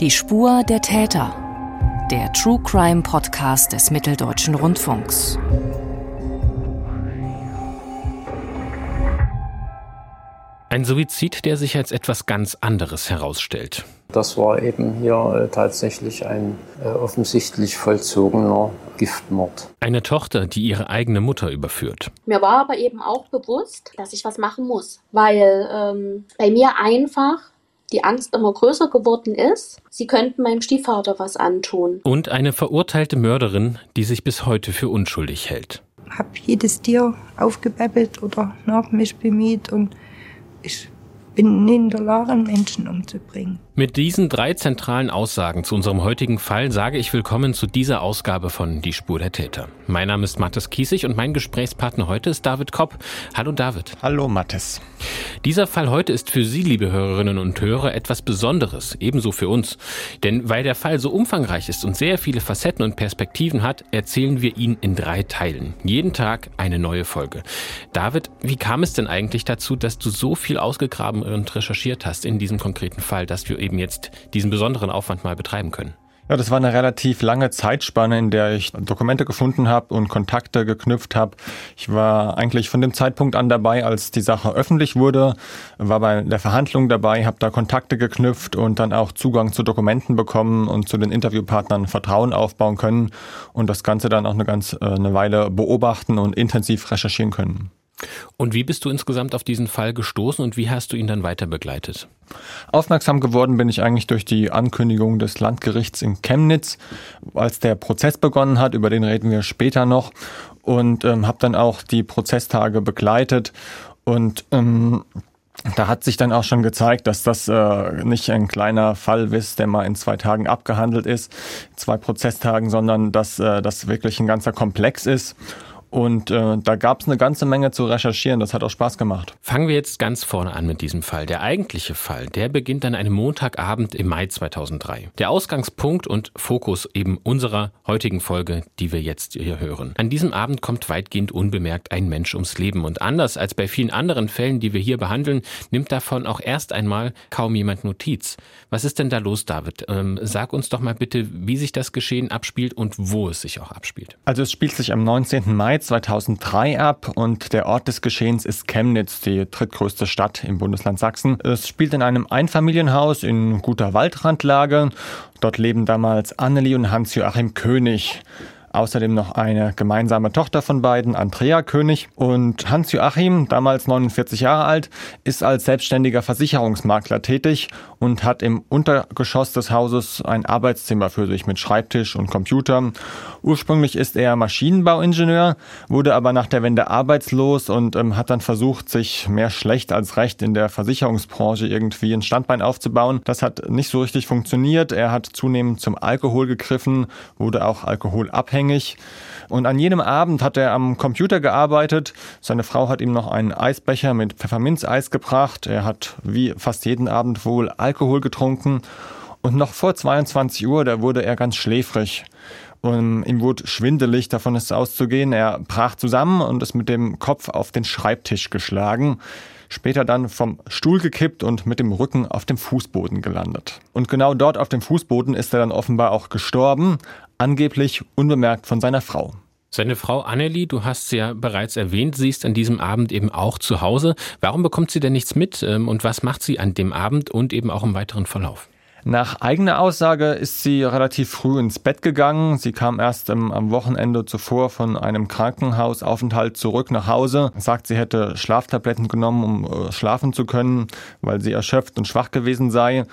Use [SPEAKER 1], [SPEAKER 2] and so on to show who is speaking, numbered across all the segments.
[SPEAKER 1] Die Spur der Täter. Der True Crime Podcast des Mitteldeutschen Rundfunks.
[SPEAKER 2] Ein Suizid, der sich als etwas ganz anderes herausstellt.
[SPEAKER 3] Das war eben hier äh, tatsächlich ein äh, offensichtlich vollzogener Giftmord.
[SPEAKER 2] Eine Tochter, die ihre eigene Mutter überführt.
[SPEAKER 4] Mir war aber eben auch bewusst, dass ich was machen muss, weil ähm, bei mir einfach die Angst immer größer geworden ist, sie könnten meinem Stiefvater was antun.
[SPEAKER 2] Und eine verurteilte Mörderin, die sich bis heute für unschuldig hält.
[SPEAKER 5] Hab jedes Tier aufgepäppelt oder nach mich bemüht und ich bin in der Lage, Menschen umzubringen.
[SPEAKER 2] Mit diesen drei zentralen Aussagen zu unserem heutigen Fall sage ich willkommen zu dieser Ausgabe von Die Spur der Täter. Mein Name ist Mathis Kiesig und mein Gesprächspartner heute ist David Kopp. Hallo David.
[SPEAKER 6] Hallo Mathis.
[SPEAKER 2] Dieser Fall heute ist für Sie, liebe Hörerinnen und Hörer, etwas Besonderes, ebenso für uns. Denn weil der Fall so umfangreich ist und sehr viele Facetten und Perspektiven hat, erzählen wir ihn in drei Teilen. Jeden Tag eine neue Folge. David, wie kam es denn eigentlich dazu, dass du so viel ausgegraben und recherchiert hast in diesem konkreten Fall, dass wir eben jetzt diesen besonderen Aufwand mal betreiben können?
[SPEAKER 6] Ja, das war eine relativ lange Zeitspanne, in der ich Dokumente gefunden habe und Kontakte geknüpft habe. Ich war eigentlich von dem Zeitpunkt an dabei, als die Sache öffentlich wurde, war bei der Verhandlung dabei, habe da Kontakte geknüpft und dann auch Zugang zu Dokumenten bekommen und zu den Interviewpartnern Vertrauen aufbauen können und das Ganze dann auch eine ganz äh, eine Weile beobachten und intensiv recherchieren können.
[SPEAKER 2] Und wie bist du insgesamt auf diesen Fall gestoßen und wie hast du ihn dann weiter begleitet?
[SPEAKER 6] Aufmerksam geworden bin ich eigentlich durch die Ankündigung des Landgerichts in Chemnitz, als der Prozess begonnen hat, über den reden wir später noch, und ähm, habe dann auch die Prozesstage begleitet und ähm, da hat sich dann auch schon gezeigt, dass das äh, nicht ein kleiner Fall ist, der mal in zwei Tagen abgehandelt ist, zwei Prozesstagen, sondern dass äh, das wirklich ein ganzer Komplex ist. Und äh, da gab es eine ganze Menge zu recherchieren. Das hat auch Spaß gemacht.
[SPEAKER 2] Fangen wir jetzt ganz vorne an mit diesem Fall. Der eigentliche Fall, der beginnt an einem Montagabend im Mai 2003. Der Ausgangspunkt und Fokus eben unserer heutigen Folge, die wir jetzt hier hören. An diesem Abend kommt weitgehend unbemerkt ein Mensch ums Leben. Und anders als bei vielen anderen Fällen, die wir hier behandeln, nimmt davon auch erst einmal kaum jemand Notiz. Was ist denn da los, David? Ähm, sag uns doch mal bitte, wie sich das Geschehen abspielt und wo es sich auch abspielt.
[SPEAKER 6] Also es spielt sich am 19. Mai 2003 ab und der Ort des Geschehens ist Chemnitz, die drittgrößte Stadt im Bundesland Sachsen. Es spielt in einem Einfamilienhaus in guter Waldrandlage. Dort leben damals Annelie und Hans-Joachim König. Außerdem noch eine gemeinsame Tochter von beiden, Andrea König. Und Hans-Joachim, damals 49 Jahre alt, ist als selbstständiger Versicherungsmakler tätig und hat im Untergeschoss des Hauses ein Arbeitszimmer für sich mit Schreibtisch und Computer. Ursprünglich ist er Maschinenbauingenieur, wurde aber nach der Wende arbeitslos und ähm, hat dann versucht, sich mehr schlecht als recht in der Versicherungsbranche irgendwie ein Standbein aufzubauen. Das hat nicht so richtig funktioniert. Er hat zunehmend zum Alkohol gegriffen, wurde auch alkoholabhängig. Und an jedem Abend hat er am Computer gearbeitet. Seine Frau hat ihm noch einen Eisbecher mit Pfefferminzeis gebracht. Er hat wie fast jeden Abend wohl Alkohol getrunken. Und noch vor 22 Uhr, da wurde er ganz schläfrig. Und ihm wurde schwindelig, davon ist auszugehen. Er brach zusammen und ist mit dem Kopf auf den Schreibtisch geschlagen. Später dann vom Stuhl gekippt und mit dem Rücken auf dem Fußboden gelandet. Und genau dort auf dem Fußboden ist er dann offenbar auch gestorben, angeblich unbemerkt von seiner Frau.
[SPEAKER 2] Seine Frau Annelie, du hast sie ja bereits erwähnt, sie ist an diesem Abend eben auch zu Hause. Warum bekommt sie denn nichts mit ähm, und was macht sie an dem Abend und eben auch im weiteren Verlauf?
[SPEAKER 6] Nach eigener Aussage ist sie relativ früh ins Bett gegangen. Sie kam erst ähm, am Wochenende zuvor von einem Krankenhausaufenthalt zurück nach Hause. Sagt, sie hätte Schlaftabletten genommen, um äh, schlafen zu können, weil sie erschöpft und schwach gewesen sei.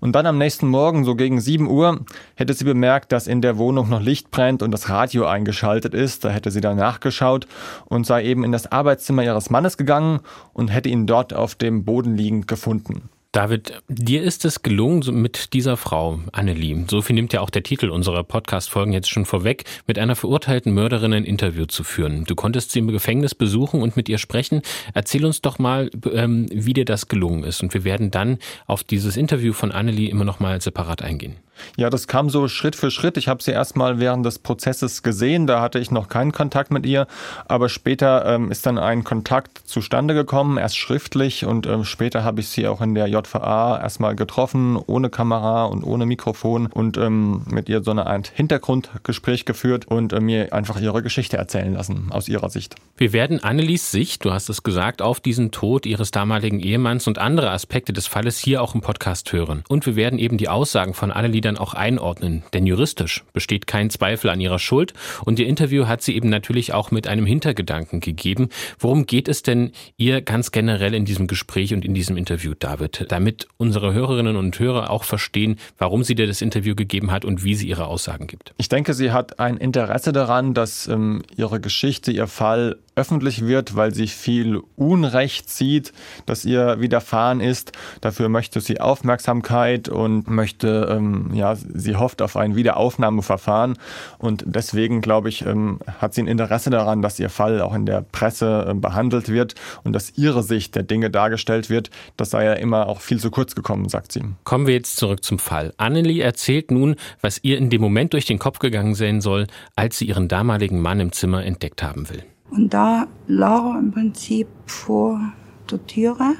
[SPEAKER 6] Und dann am nächsten Morgen, so gegen 7 Uhr, hätte sie bemerkt, dass in der Wohnung noch Licht brennt und das Radio eingeschaltet ist. Da hätte sie dann nachgeschaut und sei eben in das Arbeitszimmer ihres Mannes gegangen und hätte ihn dort auf dem Boden liegend gefunden.
[SPEAKER 2] David, dir ist es gelungen, mit dieser Frau, Annelie, so viel nimmt ja auch der Titel unserer Podcast-Folgen jetzt schon vorweg, mit einer verurteilten Mörderin ein Interview zu führen. Du konntest sie im Gefängnis besuchen und mit ihr sprechen. Erzähl uns doch mal, ähm, wie dir das gelungen ist. Und wir werden dann auf dieses Interview von Annelie immer noch mal separat eingehen.
[SPEAKER 6] Ja, das kam so Schritt für Schritt. Ich habe sie erstmal während des Prozesses gesehen, da hatte ich noch keinen Kontakt mit ihr, aber später ähm, ist dann ein Kontakt zustande gekommen, erst schriftlich und ähm, später habe ich sie auch in der JVA erstmal getroffen, ohne Kamera und ohne Mikrofon und ähm, mit ihr so eine Art Hintergrundgespräch geführt und äh, mir einfach ihre Geschichte erzählen lassen, aus ihrer Sicht.
[SPEAKER 2] Wir werden Annelies Sicht, du hast es gesagt, auf diesen Tod ihres damaligen Ehemanns und andere Aspekte des Falles hier auch im Podcast hören. Und wir werden eben die Aussagen von Annelies dann auch einordnen, denn juristisch besteht kein Zweifel an ihrer Schuld und ihr Interview hat sie eben natürlich auch mit einem Hintergedanken gegeben. Worum geht es denn ihr ganz generell in diesem Gespräch und in diesem Interview, David, damit unsere Hörerinnen und Hörer auch verstehen, warum sie dir das Interview gegeben hat und wie sie ihre Aussagen gibt?
[SPEAKER 6] Ich denke, sie hat ein Interesse daran, dass ähm, ihre Geschichte, ihr Fall öffentlich wird, weil sie viel Unrecht sieht, das ihr widerfahren ist. Dafür möchte sie Aufmerksamkeit und möchte, ähm, ja, sie hofft auf ein Wiederaufnahmeverfahren. Und deswegen, glaube ich, ähm, hat sie ein Interesse daran, dass ihr Fall auch in der Presse äh, behandelt wird und dass ihre Sicht der Dinge dargestellt wird. Das sei ja immer auch viel zu kurz gekommen, sagt sie.
[SPEAKER 2] Kommen wir jetzt zurück zum Fall. Annelie erzählt nun, was ihr in dem Moment durch den Kopf gegangen sein soll, als sie ihren damaligen Mann im Zimmer entdeckt haben will.
[SPEAKER 5] Und da lag er im Prinzip vor der Türe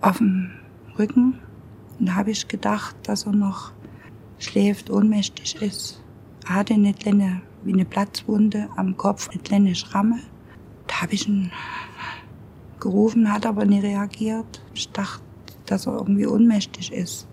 [SPEAKER 5] auf dem Rücken. Und da habe ich gedacht, dass er noch schläft, ohnmächtig ist. Er hatte eine kleine, wie eine Platzwunde am Kopf, eine kleine Schramme. Da habe ich ihn gerufen, hat aber nicht reagiert. Ich dachte, dass er irgendwie ohnmächtig ist.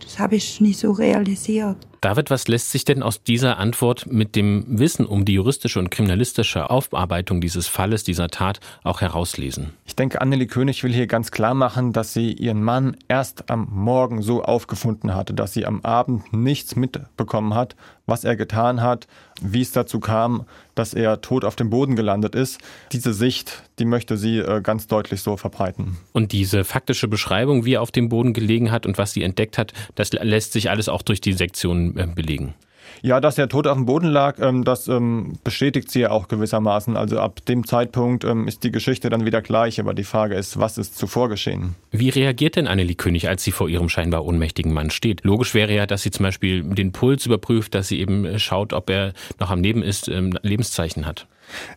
[SPEAKER 5] Das habe ich nicht so realisiert.
[SPEAKER 2] David, was lässt sich denn aus dieser Antwort mit dem Wissen um die juristische und kriminalistische Aufarbeitung dieses Falles, dieser Tat auch herauslesen?
[SPEAKER 6] Ich denke, Annelie König will hier ganz klar machen, dass sie ihren Mann erst am Morgen so aufgefunden hatte, dass sie am Abend nichts mitbekommen hat, was er getan hat, wie es dazu kam, dass er tot auf dem Boden gelandet ist. Diese Sicht, die möchte sie äh, ganz deutlich so verbreiten.
[SPEAKER 2] Und diese faktische Beschreibung, wie er auf dem Boden gelegen hat und was sie entdeckt hat, das lässt sich alles auch durch die Sektion äh, belegen.
[SPEAKER 6] Ja, dass er tot auf dem Boden lag, ähm, das ähm, bestätigt sie ja auch gewissermaßen. Also ab dem Zeitpunkt ähm, ist die Geschichte dann wieder gleich, aber die Frage ist, was ist zuvor geschehen?
[SPEAKER 2] Wie reagiert denn Annelie König, als sie vor ihrem scheinbar ohnmächtigen Mann steht? Logisch wäre ja, dass sie zum Beispiel den Puls überprüft, dass sie eben schaut, ob er noch am Leben ist, Lebenszeichen hat.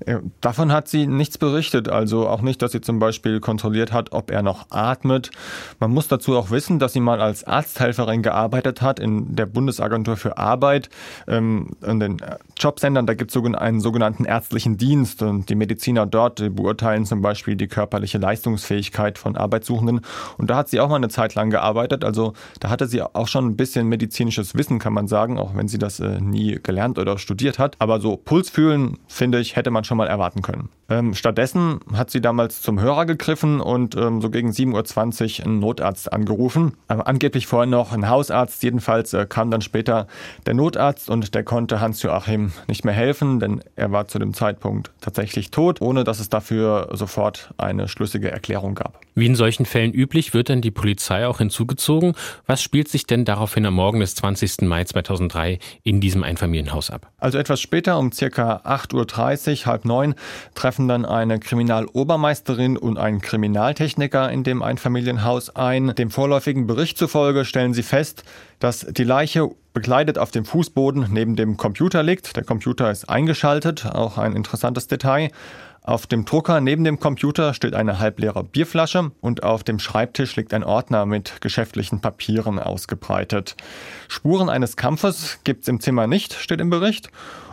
[SPEAKER 6] Äh, davon hat sie nichts berichtet, also auch nicht, dass sie zum Beispiel kontrolliert hat, ob er noch atmet. Man muss dazu auch wissen, dass sie mal als Arzthelferin gearbeitet hat in der Bundesagentur für Arbeit. Ähm, den Jobcentern, da gibt es einen sogenannten ärztlichen Dienst und die Mediziner dort beurteilen zum Beispiel die körperliche Leistungsfähigkeit von Arbeitssuchenden. Und da hat sie auch mal eine Zeit lang gearbeitet, also da hatte sie auch schon ein bisschen medizinisches Wissen, kann man sagen, auch wenn sie das äh, nie gelernt oder studiert hat. Aber so Puls fühlen, finde ich, hätte man schon mal erwarten können. Ähm, stattdessen hat sie damals zum Hörer gegriffen und ähm, so gegen 7.20 Uhr einen Notarzt angerufen. Äh, angeblich vorher noch ein Hausarzt. Jedenfalls äh, kam dann später der Notarzt und der konnte Hans-Joachim nicht mehr helfen, denn er war zu dem Zeitpunkt tatsächlich tot, ohne dass es dafür sofort eine schlüssige Erklärung gab.
[SPEAKER 2] Wie in solchen Fällen üblich wird dann die Polizei auch hinzugezogen. Was spielt sich denn daraufhin am Morgen des 20. Mai 2003 in diesem Einfamilienhaus ab?
[SPEAKER 6] Also etwas später um circa 8.30 Uhr halb neun, treffen dann eine Kriminalobermeisterin und ein Kriminaltechniker in dem Einfamilienhaus ein. Dem vorläufigen Bericht zufolge stellen sie fest, dass die Leiche bekleidet auf dem Fußboden neben dem Computer liegt. Der Computer ist eingeschaltet, auch ein interessantes Detail. Auf dem Drucker neben dem Computer steht eine halbleere Bierflasche und auf dem Schreibtisch liegt ein Ordner mit geschäftlichen Papieren ausgebreitet. Spuren eines Kampfes gibt es im Zimmer nicht, steht im Bericht.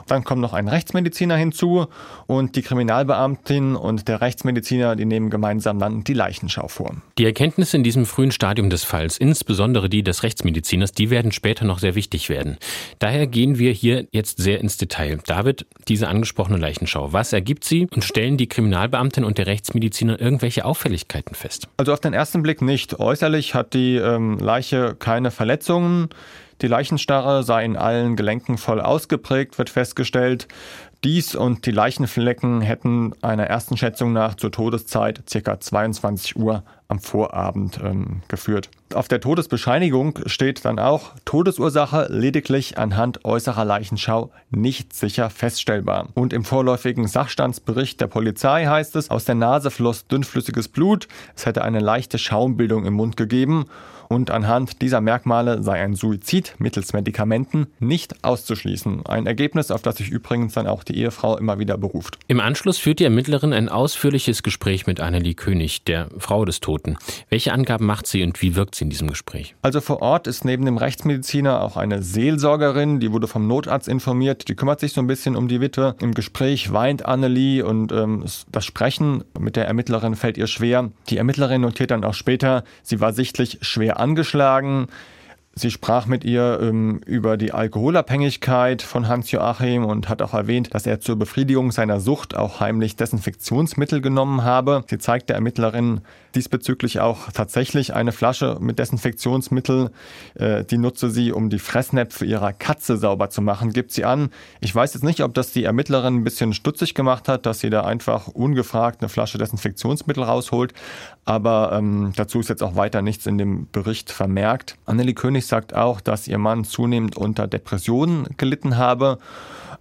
[SPEAKER 6] Dann kommt noch ein Rechtsmediziner hinzu und die Kriminalbeamtin und der Rechtsmediziner, die nehmen gemeinsam dann die Leichenschau vor.
[SPEAKER 2] Die Erkenntnisse in diesem frühen Stadium des Falls, insbesondere die des Rechtsmediziners, die werden später noch sehr wichtig werden. Daher gehen wir hier jetzt sehr ins Detail. David, diese angesprochene Leichenschau, was ergibt sie und stellen die Kriminalbeamtin und der Rechtsmediziner irgendwelche Auffälligkeiten fest?
[SPEAKER 6] Also auf den ersten Blick nicht. Äußerlich hat die ähm, Leiche keine Verletzungen. Die Leichenstarre sei in allen Gelenken voll ausgeprägt, wird festgestellt. Dies und die Leichenflecken hätten einer ersten Schätzung nach zur Todeszeit ca. 22 Uhr am Vorabend ähm, geführt. Auf der Todesbescheinigung steht dann auch Todesursache lediglich anhand äußerer Leichenschau nicht sicher feststellbar. Und im vorläufigen Sachstandsbericht der Polizei heißt es, aus der Nase floss dünnflüssiges Blut, es hätte eine leichte Schaumbildung im Mund gegeben und anhand dieser Merkmale sei ein Suizid mittels Medikamenten nicht auszuschließen. Ein Ergebnis, auf das sich übrigens dann auch die Ehefrau immer wieder beruft.
[SPEAKER 2] Im Anschluss führt die Ermittlerin ein ausführliches Gespräch mit Annelie König, der Frau des Toten. Welche Angaben macht sie und wie wirkt sie in diesem Gespräch?
[SPEAKER 6] Also vor Ort ist neben dem Rechtsmediziner auch eine Seelsorgerin, die wurde vom Notarzt informiert, die kümmert sich so ein bisschen um die Witwe. Im Gespräch weint Annelie und ähm, das Sprechen mit der Ermittlerin fällt ihr schwer. Die Ermittlerin notiert dann auch später, sie war sichtlich schwer angeschlagen. Sie sprach mit ihr ähm, über die Alkoholabhängigkeit von Hans-Joachim und hat auch erwähnt, dass er zur Befriedigung seiner Sucht auch heimlich Desinfektionsmittel genommen habe. Sie zeigt der Ermittlerin diesbezüglich auch tatsächlich eine Flasche mit Desinfektionsmittel. Äh, die nutze sie, um die Fressnäpfe ihrer Katze sauber zu machen, gibt sie an. Ich weiß jetzt nicht, ob das die Ermittlerin ein bisschen stutzig gemacht hat, dass sie da einfach ungefragt eine Flasche Desinfektionsmittel rausholt. Aber ähm, dazu ist jetzt auch weiter nichts in dem Bericht vermerkt. Annelie König sagt auch, dass ihr Mann zunehmend unter Depressionen gelitten habe.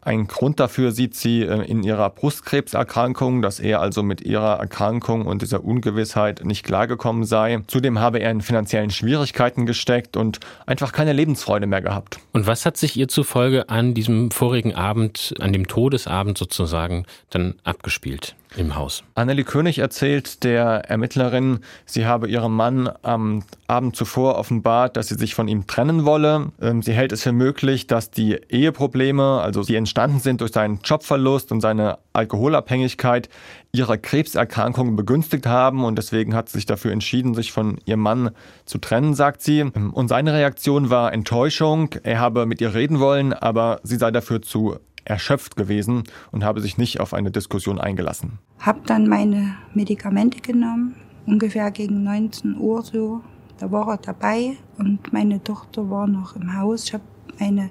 [SPEAKER 6] Ein Grund dafür sieht sie äh, in ihrer Brustkrebserkrankung, dass er also mit ihrer Erkrankung und dieser Ungewissheit nicht klargekommen sei. Zudem habe er in finanziellen Schwierigkeiten gesteckt und einfach keine Lebensfreude mehr gehabt.
[SPEAKER 2] Und was hat sich ihr zufolge an diesem vorigen Abend, an dem Todesabend sozusagen, dann abgespielt? Im Haus.
[SPEAKER 6] Annelie König erzählt der Ermittlerin, sie habe ihrem Mann am Abend zuvor offenbart, dass sie sich von ihm trennen wolle. Ähm, sie hält es für möglich, dass die Eheprobleme, also die entstanden sind durch seinen Jobverlust und seine Alkoholabhängigkeit, ihre Krebserkrankung begünstigt haben und deswegen hat sie sich dafür entschieden, sich von ihrem Mann zu trennen, sagt sie. Ähm, und seine Reaktion war Enttäuschung. Er habe mit ihr reden wollen, aber sie sei dafür zu erschöpft gewesen und habe sich nicht auf eine Diskussion eingelassen.
[SPEAKER 5] Hab dann meine Medikamente genommen, ungefähr gegen 19 Uhr so. Da war er dabei und meine Tochter war noch im Haus. Ich habe meine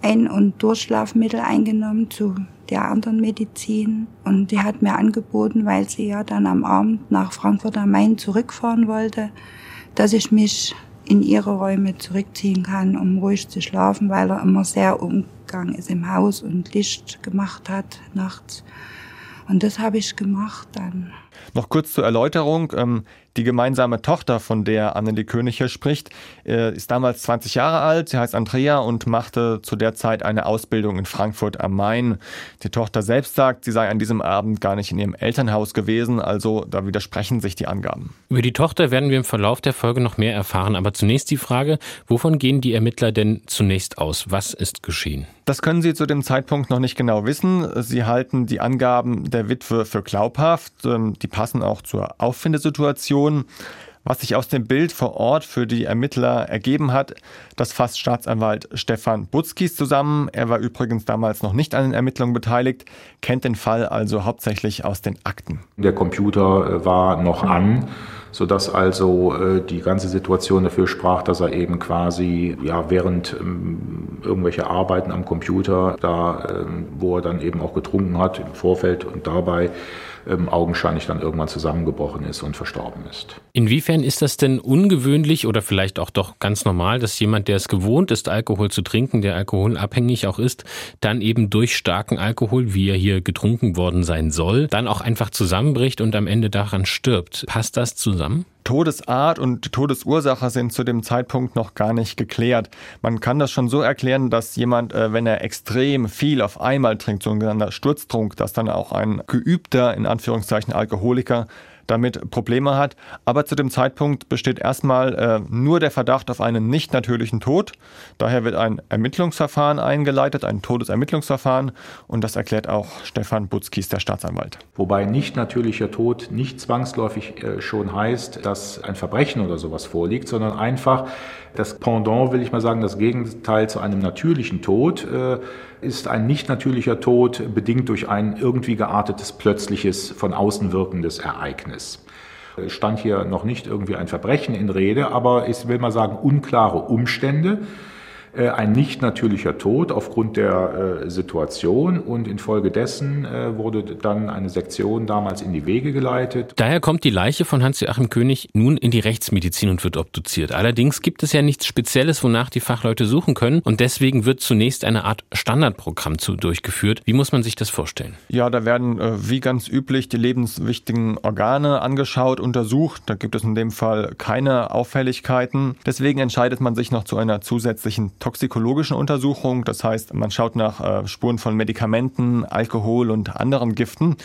[SPEAKER 5] Ein- und Durchschlafmittel eingenommen zu der anderen Medizin und die hat mir angeboten, weil sie ja dann am Abend nach Frankfurt am Main zurückfahren wollte, dass ich mich in ihre Räume zurückziehen kann, um ruhig zu schlafen, weil er immer sehr umgegangen ist im Haus und Licht gemacht hat nachts. Und das habe ich gemacht dann.
[SPEAKER 6] Noch kurz zur Erläuterung. Die gemeinsame Tochter, von der Annelie König hier spricht, äh, ist damals 20 Jahre alt. Sie heißt Andrea und machte zu der Zeit eine Ausbildung in Frankfurt am Main. Die Tochter selbst sagt, sie sei an diesem Abend gar nicht in ihrem Elternhaus gewesen, also da widersprechen sich die Angaben.
[SPEAKER 2] Über die Tochter werden wir im Verlauf der Folge noch mehr erfahren, aber zunächst die Frage, wovon gehen die Ermittler denn zunächst aus? Was ist geschehen?
[SPEAKER 6] Das können sie zu dem Zeitpunkt noch nicht genau wissen. Sie halten die Angaben der Witwe für glaubhaft. Ähm, die passen auch zur Auffindesituation. Informationen. Was sich aus dem Bild vor Ort für die Ermittler ergeben hat, das fasst Staatsanwalt Stefan Butzkis zusammen. Er war übrigens damals noch nicht an den Ermittlungen beteiligt, kennt den Fall also hauptsächlich aus den Akten.
[SPEAKER 7] Der Computer äh, war noch an, sodass also äh, die ganze Situation dafür sprach, dass er eben quasi ja, während ähm, irgendwelche Arbeiten am Computer, da, ähm, wo er dann eben auch getrunken hat im Vorfeld und dabei, ähm, augenscheinlich dann irgendwann zusammengebrochen ist und verstorben ist.
[SPEAKER 2] Inwiefern ist das denn ungewöhnlich oder vielleicht auch doch ganz normal, dass jemand, der es gewohnt ist, Alkohol zu trinken, der alkoholabhängig auch ist, dann eben durch starken Alkohol, wie er hier getrunken worden sein soll, dann auch einfach zusammenbricht und am Ende daran stirbt? Passt das zusammen?
[SPEAKER 6] Todesart und Todesursache sind zu dem Zeitpunkt noch gar nicht geklärt. Man kann das schon so erklären, dass jemand, äh, wenn er extrem viel auf einmal trinkt, so ein genannter Sturztrunk, dass dann auch ein geübter, in Anführungszeichen Alkoholiker, damit Probleme hat. Aber zu dem Zeitpunkt besteht erstmal äh, nur der Verdacht auf einen nicht natürlichen Tod. Daher wird ein Ermittlungsverfahren eingeleitet, ein Todesermittlungsverfahren. Und das erklärt auch Stefan Butzkis, der Staatsanwalt.
[SPEAKER 7] Wobei nicht natürlicher Tod nicht zwangsläufig äh, schon heißt, dass ein Verbrechen oder sowas vorliegt, sondern einfach das Pendant, will ich mal sagen, das Gegenteil zu einem natürlichen Tod äh, ist ein nicht natürlicher Tod bedingt durch ein irgendwie geartetes, plötzliches, von außen wirkendes Ereignis. Es stand hier noch nicht irgendwie ein Verbrechen in Rede, aber ich will mal sagen, unklare Umstände, äh, ein nicht natürlicher Tod aufgrund der äh, Situation und infolgedessen äh, wurde dann eine Sektion damals in die Wege geleitet.
[SPEAKER 2] Daher kommt die Leiche von Hans-Joachim König nun in die Rechtsmedizin und wird obduziert. Allerdings gibt es ja nichts Spezielles, wonach die Fachleute suchen können und deswegen wird zunächst eine Art Standardprogramm zu durchgeführt. Wie muss man sich das vorstellen?
[SPEAKER 6] Ja, da werden äh, wie ganz üblich die lebenswichtigen Organe angeschaut, untersucht. Da gibt es in dem Fall keine Auffälligkeiten. Deswegen entscheidet man sich noch zu einer zusätzlichen toxikologischen Untersuchung. Das heißt, man schaut nach äh, Spuren von Medikamenten, Alkohol und anderen Giften.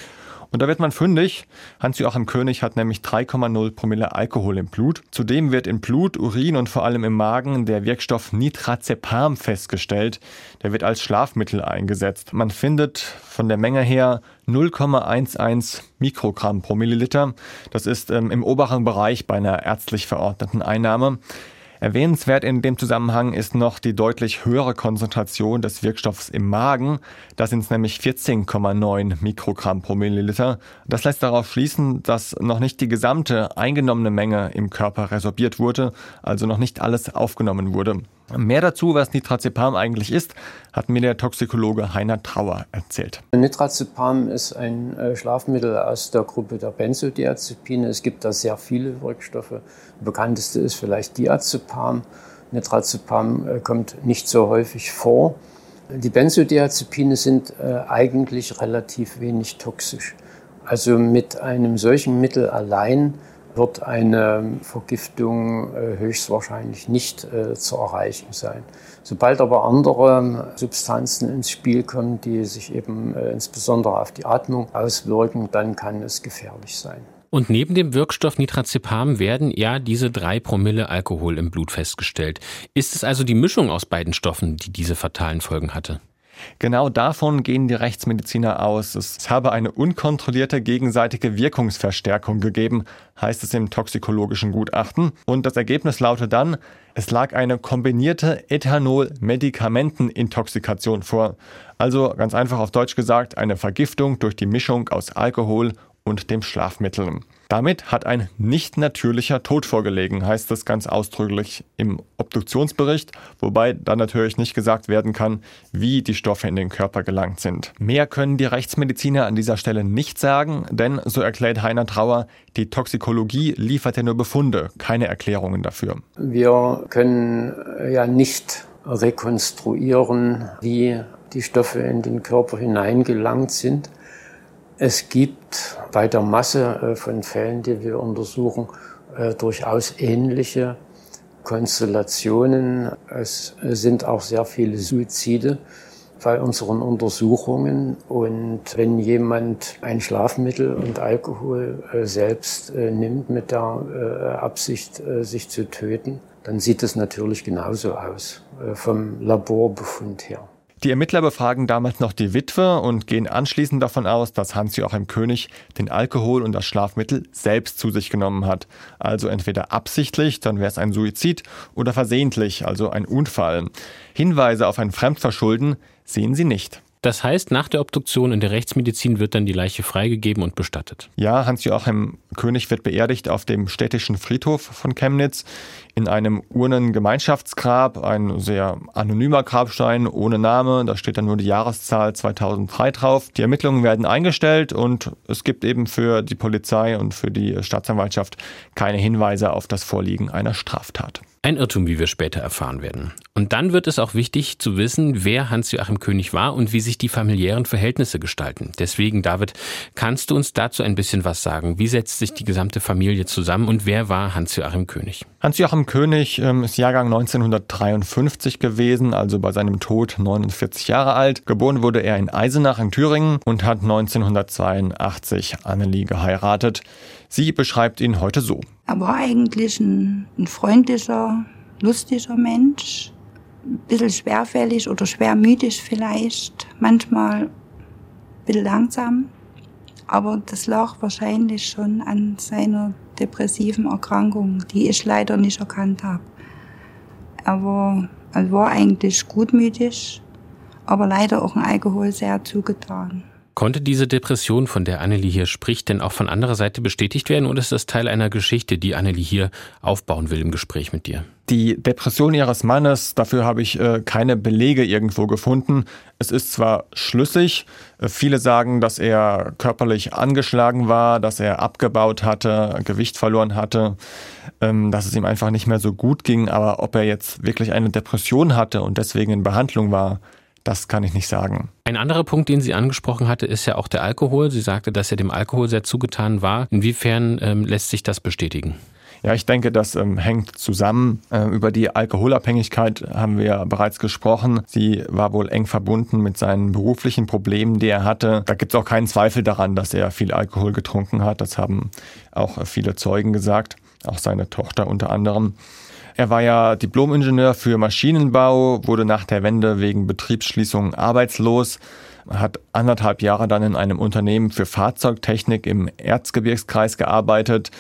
[SPEAKER 6] Und da wird man fündig. Hans-Joachim König hat nämlich 3,0 Promille Alkohol im Blut. Zudem wird in Blut, Urin und vor allem im Magen der Wirkstoff Nitrazepam festgestellt. Der wird als Schlafmittel eingesetzt. Man findet von der Menge her 0,11 Mikrogramm pro Milliliter. Das ist ähm, im oberen Bereich bei einer ärztlich verordneten Einnahme. Erwähnenswert in dem Zusammenhang ist noch die deutlich höhere Konzentration des Wirkstoffs im Magen. Da sind es nämlich 14,9 Mikrogramm pro Milliliter. Das lässt darauf schließen, dass noch nicht die gesamte eingenommene Menge im Körper resorbiert wurde, also noch nicht alles aufgenommen wurde. Mehr dazu, was Nitrazepam eigentlich ist, hat mir der Toxikologe Heiner Trauer erzählt.
[SPEAKER 3] Nitrazepam ist ein äh, Schlafmittel aus der Gruppe der Benzodiazepine. Es gibt da sehr viele Wirkstoffe. Bekannteste ist vielleicht Diazepam. Nitrazepam äh, kommt nicht so häufig vor. Die Benzodiazepine sind äh, eigentlich relativ wenig toxisch. Also mit einem solchen Mittel allein wird eine Vergiftung äh, höchstwahrscheinlich nicht äh, zu erreichen sein. Sobald aber andere Substanzen ins Spiel kommen, die sich eben äh, insbesondere auf die Atmung auswirken, dann kann es gefährlich sein.
[SPEAKER 2] Und neben dem Wirkstoff Nitrazepam werden ja diese drei Promille Alkohol im Blut festgestellt. Ist es also die Mischung aus beiden Stoffen, die diese fatalen Folgen hatte?
[SPEAKER 6] Genau davon gehen die Rechtsmediziner aus. Es habe eine unkontrollierte gegenseitige Wirkungsverstärkung gegeben, heißt es im toxikologischen Gutachten. Und das Ergebnis lautet dann, es lag eine kombinierte Ethanol-Medikamentenintoxikation vor. Also ganz einfach auf Deutsch gesagt, eine Vergiftung durch die Mischung aus Alkohol und dem Schlafmittel. Damit hat ein nicht natürlicher Tod vorgelegen, heißt es ganz ausdrücklich im Obduktionsbericht, wobei dann natürlich nicht gesagt werden kann, wie die Stoffe in den Körper gelangt sind. Mehr können die Rechtsmediziner an dieser Stelle nicht sagen, denn, so erklärt Heiner Trauer, die Toxikologie liefert ja nur Befunde, keine Erklärungen dafür.
[SPEAKER 3] Wir können ja nicht rekonstruieren, wie die Stoffe in den Körper hineingelangt sind. Es gibt bei der Masse äh, von Fällen, die wir untersuchen, äh, durchaus ähnliche Konstellationen. Es sind auch sehr viele Suizide bei unseren Untersuchungen. Und wenn jemand ein Schlafmittel und Alkohol äh, selbst nimmt mit der Absicht, sich zu töten, dann sieht es natürlich genauso aus vom Laborbefund her.
[SPEAKER 6] Die Ermittler befragen damals noch die Witwe und gehen anschließend davon aus, dass Hans-Joachim König den Alkohol und das Schlafmittel selbst zu sich genommen hat. Also entweder absichtlich, dann wäre es ein Suizid, oder versehentlich, also ein Unfall. Hinweise auf ein Fremdverschulden sehen sie nicht.
[SPEAKER 2] Das heißt, nach der Obduktion in der Rechtsmedizin wird dann die Leiche freigegeben und bestattet.
[SPEAKER 6] Ja, Hans-Joachim König wird beerdigt auf dem städtischen Friedhof von Chemnitz in einem Urnengemeinschaftsgrab, ein sehr anonymer Grabstein ohne Name. Da steht dann nur die Jahreszahl 2003 drauf. Die Ermittlungen werden eingestellt und es gibt eben für die Polizei und für die Staatsanwaltschaft keine Hinweise auf das Vorliegen einer Straftat.
[SPEAKER 2] Ein Irrtum, wie wir später erfahren werden. Und dann wird es auch wichtig zu wissen, wer Hans-Joachim König war und wie sich die familiären Verhältnisse gestalten. Deswegen, David, kannst du uns dazu ein bisschen was sagen? Wie setzt sich die gesamte Familie zusammen und wer war Hans-Joachim König?
[SPEAKER 6] Hans-Joachim König ähm, ist Jahrgang 1953 gewesen, also bei seinem Tod 49 Jahre alt. Geboren wurde er in Eisenach in Thüringen und hat 1982 Annelie geheiratet. Sie beschreibt ihn heute so.
[SPEAKER 5] Er war eigentlich ein, ein freundlicher, lustiger Mensch. Ein bisschen schwerfällig oder schwermütig vielleicht. Manchmal ein bisschen langsam. Aber das lag wahrscheinlich schon an seiner depressiven Erkrankung, die ich leider nicht erkannt habe. Er war, er war eigentlich gutmütig, aber leider auch ein Alkohol sehr zugetan.
[SPEAKER 2] Konnte diese Depression, von der Annelie hier spricht, denn auch von anderer Seite bestätigt werden oder ist das Teil einer Geschichte, die Annelie hier aufbauen will im Gespräch mit dir?
[SPEAKER 6] Die Depression ihres Mannes, dafür habe ich äh, keine Belege irgendwo gefunden. Es ist zwar schlüssig, äh, viele sagen, dass er körperlich angeschlagen war, dass er abgebaut hatte, Gewicht verloren hatte, ähm, dass es ihm einfach nicht mehr so gut ging, aber ob er jetzt wirklich eine Depression hatte und deswegen in Behandlung war, das kann ich nicht sagen.
[SPEAKER 2] Ein anderer Punkt, den sie angesprochen hatte, ist ja auch der Alkohol. Sie sagte, dass er dem Alkohol sehr zugetan war. Inwiefern ähm, lässt sich das bestätigen?
[SPEAKER 6] Ja, ich denke, das ähm, hängt zusammen. Äh, über die Alkoholabhängigkeit haben wir ja bereits gesprochen. Sie war wohl eng verbunden mit seinen beruflichen Problemen, die er hatte. Da gibt es auch keinen Zweifel daran, dass er viel Alkohol getrunken hat. Das haben auch viele Zeugen gesagt, auch seine Tochter unter anderem. Er war ja Diplomingenieur für Maschinenbau, wurde nach der Wende wegen Betriebsschließung arbeitslos hat anderthalb Jahre dann in einem Unternehmen für Fahrzeugtechnik im Erzgebirgskreis gearbeitet.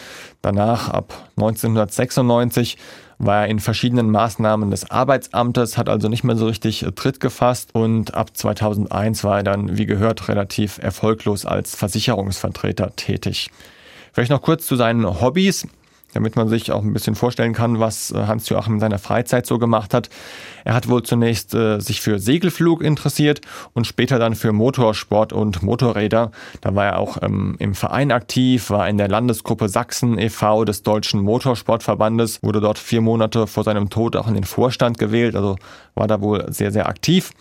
[SPEAKER 6] Danach, ab 1996, war er in verschiedenen Maßnahmen des Arbeitsamtes, hat also nicht mehr so richtig Tritt gefasst und ab 2001 war er dann, wie gehört, relativ erfolglos als Versicherungsvertreter tätig. Vielleicht noch kurz zu seinen Hobbys damit man sich auch ein bisschen vorstellen kann, was äh, Hans-Joachim in seiner Freizeit so gemacht hat. Er hat wohl zunächst äh, sich für Segelflug interessiert und später dann für Motorsport und Motorräder. Da war er auch ähm, im Verein aktiv, war in der Landesgruppe Sachsen e.V. des Deutschen Motorsportverbandes, wurde dort vier Monate vor seinem Tod auch in den Vorstand gewählt, also war da wohl sehr, sehr aktiv.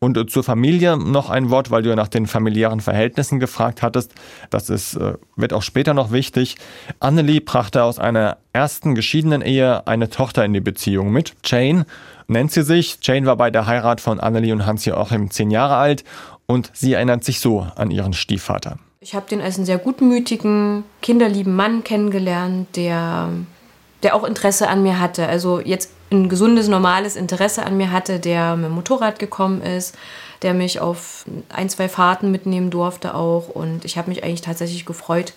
[SPEAKER 6] Und äh, zur Familie noch ein Wort, weil du ja nach den familiären Verhältnissen gefragt hattest. Das ist, äh, wird auch später noch wichtig. Annelie brachte aus einer ersten geschiedenen Ehe eine Tochter in die Beziehung mit. Jane nennt sie sich. Jane war bei der Heirat von Annelie und Hans-Joachim zehn Jahre alt und sie erinnert sich so an ihren Stiefvater.
[SPEAKER 8] Ich habe den als einen sehr gutmütigen, kinderlieben Mann kennengelernt, der, der auch Interesse an mir hatte. Also jetzt ein gesundes, normales Interesse an mir hatte, der mit dem Motorrad gekommen ist, der mich auf ein, zwei Fahrten mitnehmen durfte auch. Und ich habe mich eigentlich tatsächlich gefreut,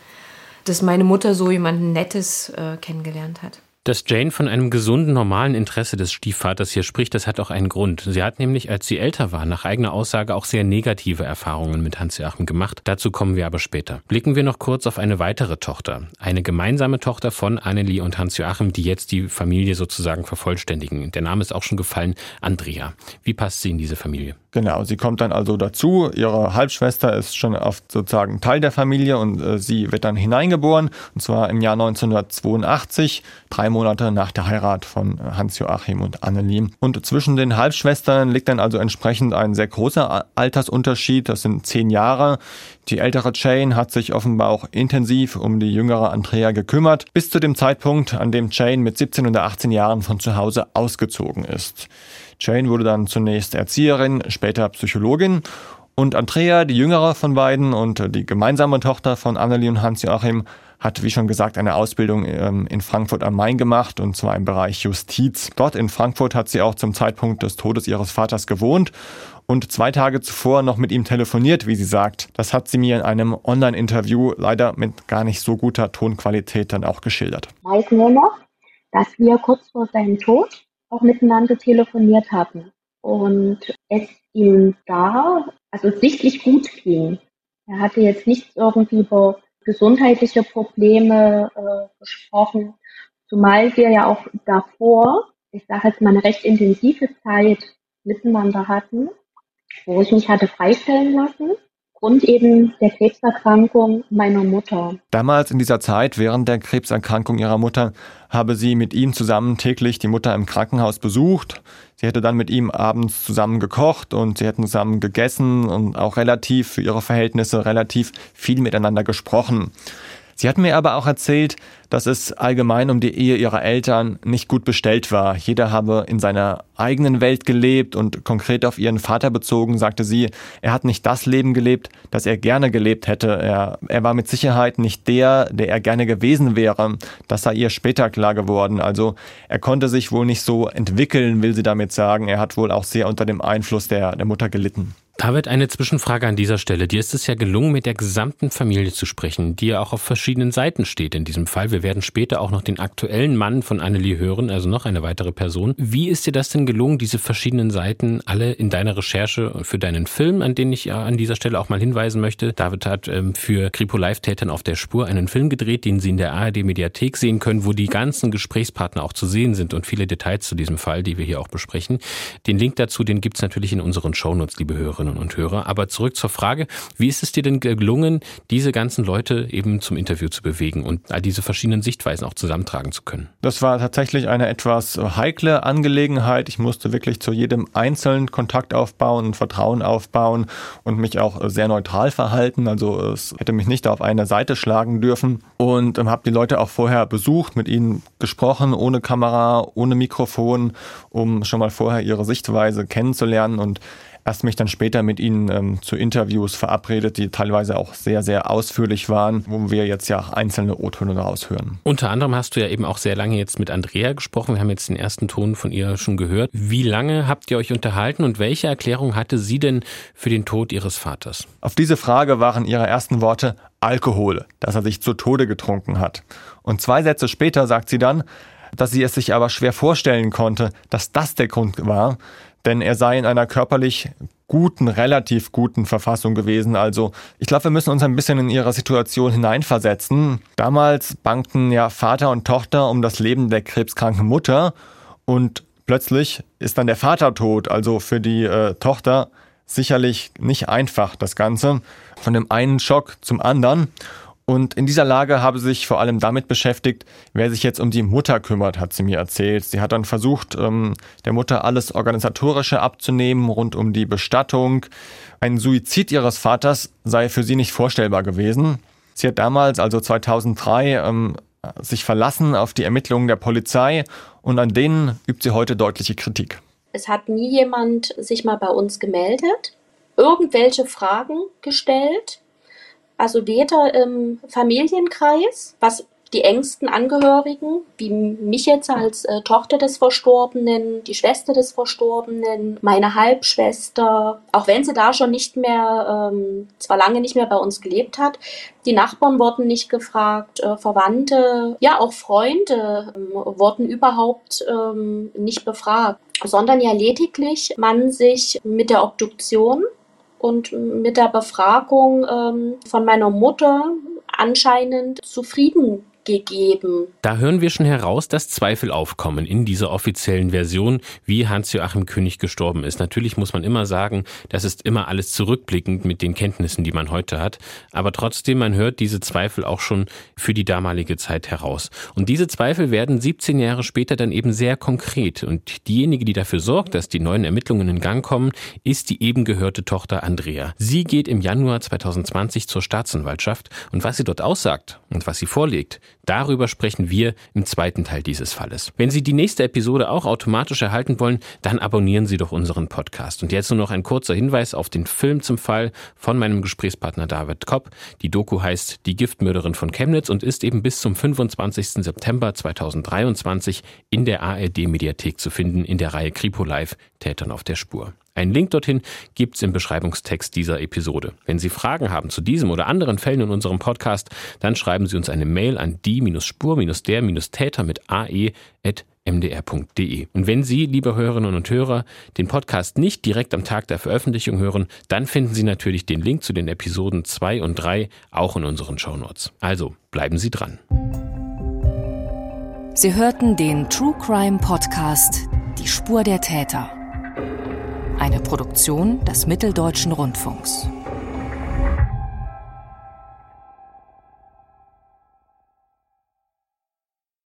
[SPEAKER 8] dass meine Mutter so jemanden Nettes äh, kennengelernt hat.
[SPEAKER 2] Dass Jane von einem gesunden, normalen Interesse des Stiefvaters hier spricht, das hat auch einen Grund. Sie hat nämlich, als sie älter war, nach eigener Aussage auch sehr negative Erfahrungen mit Hans-Joachim gemacht. Dazu kommen wir aber später. Blicken wir noch kurz auf eine weitere Tochter. Eine gemeinsame Tochter von Annelie und Hans-Joachim, die jetzt die Familie sozusagen vervollständigen. Der Name ist auch schon gefallen, Andrea. Wie passt sie in diese Familie?
[SPEAKER 6] Genau, sie kommt dann also dazu. Ihre Halbschwester ist schon oft sozusagen Teil der Familie und äh, sie wird dann hineingeboren, und zwar im Jahr 1982, drei Monate nach der Heirat von Hans-Joachim und Annelie. Und zwischen den Halbschwestern liegt dann also entsprechend ein sehr großer Altersunterschied, das sind zehn Jahre. Die ältere Jane hat sich offenbar auch intensiv um die jüngere Andrea gekümmert, bis zu dem Zeitpunkt, an dem Jane mit 17 oder 18 Jahren von zu Hause ausgezogen ist. Jane wurde dann zunächst Erzieherin, später Psychologin. Und Andrea, die jüngere von beiden und die gemeinsame Tochter von Annelie und Hans-Joachim, hat, wie schon gesagt, eine Ausbildung ähm, in Frankfurt am Main gemacht, und zwar im Bereich Justiz. Dort in Frankfurt hat sie auch zum Zeitpunkt des Todes ihres Vaters gewohnt und zwei Tage zuvor noch mit ihm telefoniert, wie sie sagt. Das hat sie mir in einem Online-Interview leider mit gar nicht so guter Tonqualität dann auch geschildert.
[SPEAKER 4] Ich weiß nur noch, dass wir kurz vor seinem Tod auch miteinander telefoniert hatten und es ihm da also sichtlich gut ging. Er hatte jetzt nichts irgendwie über gesundheitliche Probleme äh, gesprochen, zumal wir ja auch davor, ich sage jetzt mal eine recht intensive Zeit miteinander hatten, wo ich mich hatte freistellen lassen und eben der Krebserkrankung meiner Mutter.
[SPEAKER 6] Damals in dieser Zeit, während der Krebserkrankung ihrer Mutter, habe sie mit ihm zusammen täglich die Mutter im Krankenhaus besucht. Sie hätte dann mit ihm abends zusammen gekocht und sie hätten zusammen gegessen und auch relativ für ihre Verhältnisse relativ viel miteinander gesprochen. Sie hat mir aber auch erzählt, dass es allgemein um die Ehe ihrer Eltern nicht gut bestellt war. Jeder habe in seiner eigenen Welt gelebt und konkret auf ihren Vater bezogen, sagte sie, er hat nicht das Leben gelebt, das er gerne gelebt hätte. Er, er war mit Sicherheit nicht der, der er gerne gewesen wäre. Das sei ihr später klar geworden. Also er konnte sich wohl nicht so entwickeln, will sie damit sagen. Er hat wohl auch sehr unter dem Einfluss der, der Mutter gelitten.
[SPEAKER 2] David, eine Zwischenfrage an dieser Stelle. Dir ist es ja gelungen, mit der gesamten Familie zu sprechen, die ja auch auf verschiedenen Seiten steht in diesem Fall. Wir werden später auch noch den aktuellen Mann von Annelie hören, also noch eine weitere Person. Wie ist dir das denn gelungen, diese verschiedenen Seiten alle in deiner Recherche für deinen Film, an den ich an dieser Stelle auch mal hinweisen möchte? David hat ähm, für Kripo Live-Tätern auf der Spur einen Film gedreht, den Sie in der ARD-Mediathek sehen können, wo die ganzen Gesprächspartner auch zu sehen sind und viele Details zu diesem Fall, die wir hier auch besprechen. Den Link dazu, den gibt's natürlich in unseren Shownotes, liebe Hörerinnen Hörerinnen und Hörer. Aber zurück zur Frage, wie ist es dir denn gelungen, diese ganzen Leute eben zum Interview zu bewegen und all diese verschiedenen Sichtweisen auch zusammentragen zu können?
[SPEAKER 6] Das war tatsächlich eine etwas heikle Angelegenheit. Ich musste wirklich zu jedem einzelnen Kontakt aufbauen, Vertrauen aufbauen und mich auch sehr neutral verhalten. Also es hätte mich nicht auf eine Seite schlagen dürfen und habe die Leute auch vorher besucht, mit ihnen gesprochen, ohne Kamera, ohne Mikrofon, um schon mal vorher ihre Sichtweise kennenzulernen und erst mich dann später mit ihnen ähm, zu Interviews verabredet, die teilweise auch sehr, sehr ausführlich waren, wo wir jetzt ja auch einzelne O-Töne daraus hören.
[SPEAKER 2] Unter anderem hast du ja eben auch sehr lange jetzt mit Andrea gesprochen. Wir haben jetzt den ersten Ton von ihr schon gehört. Wie lange habt ihr euch unterhalten und welche Erklärung hatte sie denn für den Tod ihres Vaters?
[SPEAKER 6] Auf diese Frage waren ihre ersten Worte Alkohol, dass er sich zu Tode getrunken hat. Und zwei Sätze später sagt sie dann, dass sie es sich aber schwer vorstellen konnte, dass das der Grund war, denn er sei in einer körperlich guten, relativ guten Verfassung gewesen. Also ich glaube, wir müssen uns ein bisschen in ihre Situation hineinversetzen. Damals bangten ja Vater und Tochter um das Leben der krebskranken Mutter und plötzlich ist dann der Vater tot. Also für die äh, Tochter sicherlich nicht einfach das Ganze. Von dem einen Schock zum anderen. Und in dieser Lage habe sie sich vor allem damit beschäftigt, wer sich jetzt um die Mutter kümmert, hat sie mir erzählt. Sie hat dann versucht, ähm, der Mutter alles Organisatorische abzunehmen rund um die Bestattung. Ein Suizid ihres Vaters sei für sie nicht vorstellbar gewesen. Sie hat damals, also 2003, ähm, sich verlassen auf die Ermittlungen der Polizei und an denen übt sie heute deutliche Kritik.
[SPEAKER 9] Es hat nie jemand sich mal bei uns gemeldet, irgendwelche Fragen gestellt also weder im Familienkreis, was die engsten Angehörigen, wie mich jetzt als äh, Tochter des Verstorbenen, die Schwester des Verstorbenen, meine Halbschwester, auch wenn sie da schon nicht mehr, ähm, zwar lange nicht mehr bei uns gelebt hat, die Nachbarn wurden nicht gefragt, äh, Verwandte, ja auch Freunde ähm, wurden überhaupt ähm, nicht befragt, sondern ja lediglich man sich mit der Obduktion und mit der Befragung ähm, von meiner Mutter anscheinend zufrieden gegeben.
[SPEAKER 2] Da hören wir schon heraus, dass Zweifel aufkommen in dieser offiziellen Version, wie Hans-Joachim König gestorben ist. Natürlich muss man immer sagen, das ist immer alles zurückblickend mit den Kenntnissen, die man heute hat. Aber trotzdem, man hört diese Zweifel auch schon für die damalige Zeit heraus. Und diese Zweifel werden 17 Jahre später dann eben sehr konkret. Und diejenige, die dafür sorgt, dass die neuen Ermittlungen in Gang kommen, ist die eben gehörte Tochter Andrea. Sie geht im Januar 2020 zur Staatsanwaltschaft und was sie dort aussagt und was sie vorlegt, Darüber sprechen wir im zweiten Teil dieses Falles. Wenn Sie die nächste Episode auch automatisch erhalten wollen, dann abonnieren Sie doch unseren Podcast. Und jetzt nur noch ein kurzer Hinweis auf den Film zum Fall von meinem Gesprächspartner David Kopp. Die Doku heißt Die Giftmörderin von Chemnitz und ist eben bis zum 25. September 2023 in der ARD Mediathek zu finden in der Reihe Kripo Live Tätern auf der Spur. Einen Link dorthin gibt's im Beschreibungstext dieser Episode. Wenn Sie Fragen haben zu diesem oder anderen Fällen in unserem Podcast, dann schreiben Sie uns eine Mail an die-spur-der-täter mit ae.mdr.de. Und wenn Sie, liebe Hörerinnen und Hörer, den Podcast nicht direkt am Tag der Veröffentlichung hören, dann finden Sie natürlich den Link zu den Episoden 2 und 3 auch in unseren Shownotes. Also bleiben Sie dran.
[SPEAKER 1] Sie hörten den True Crime Podcast Die Spur der Täter eine Produktion des Mitteldeutschen Rundfunks.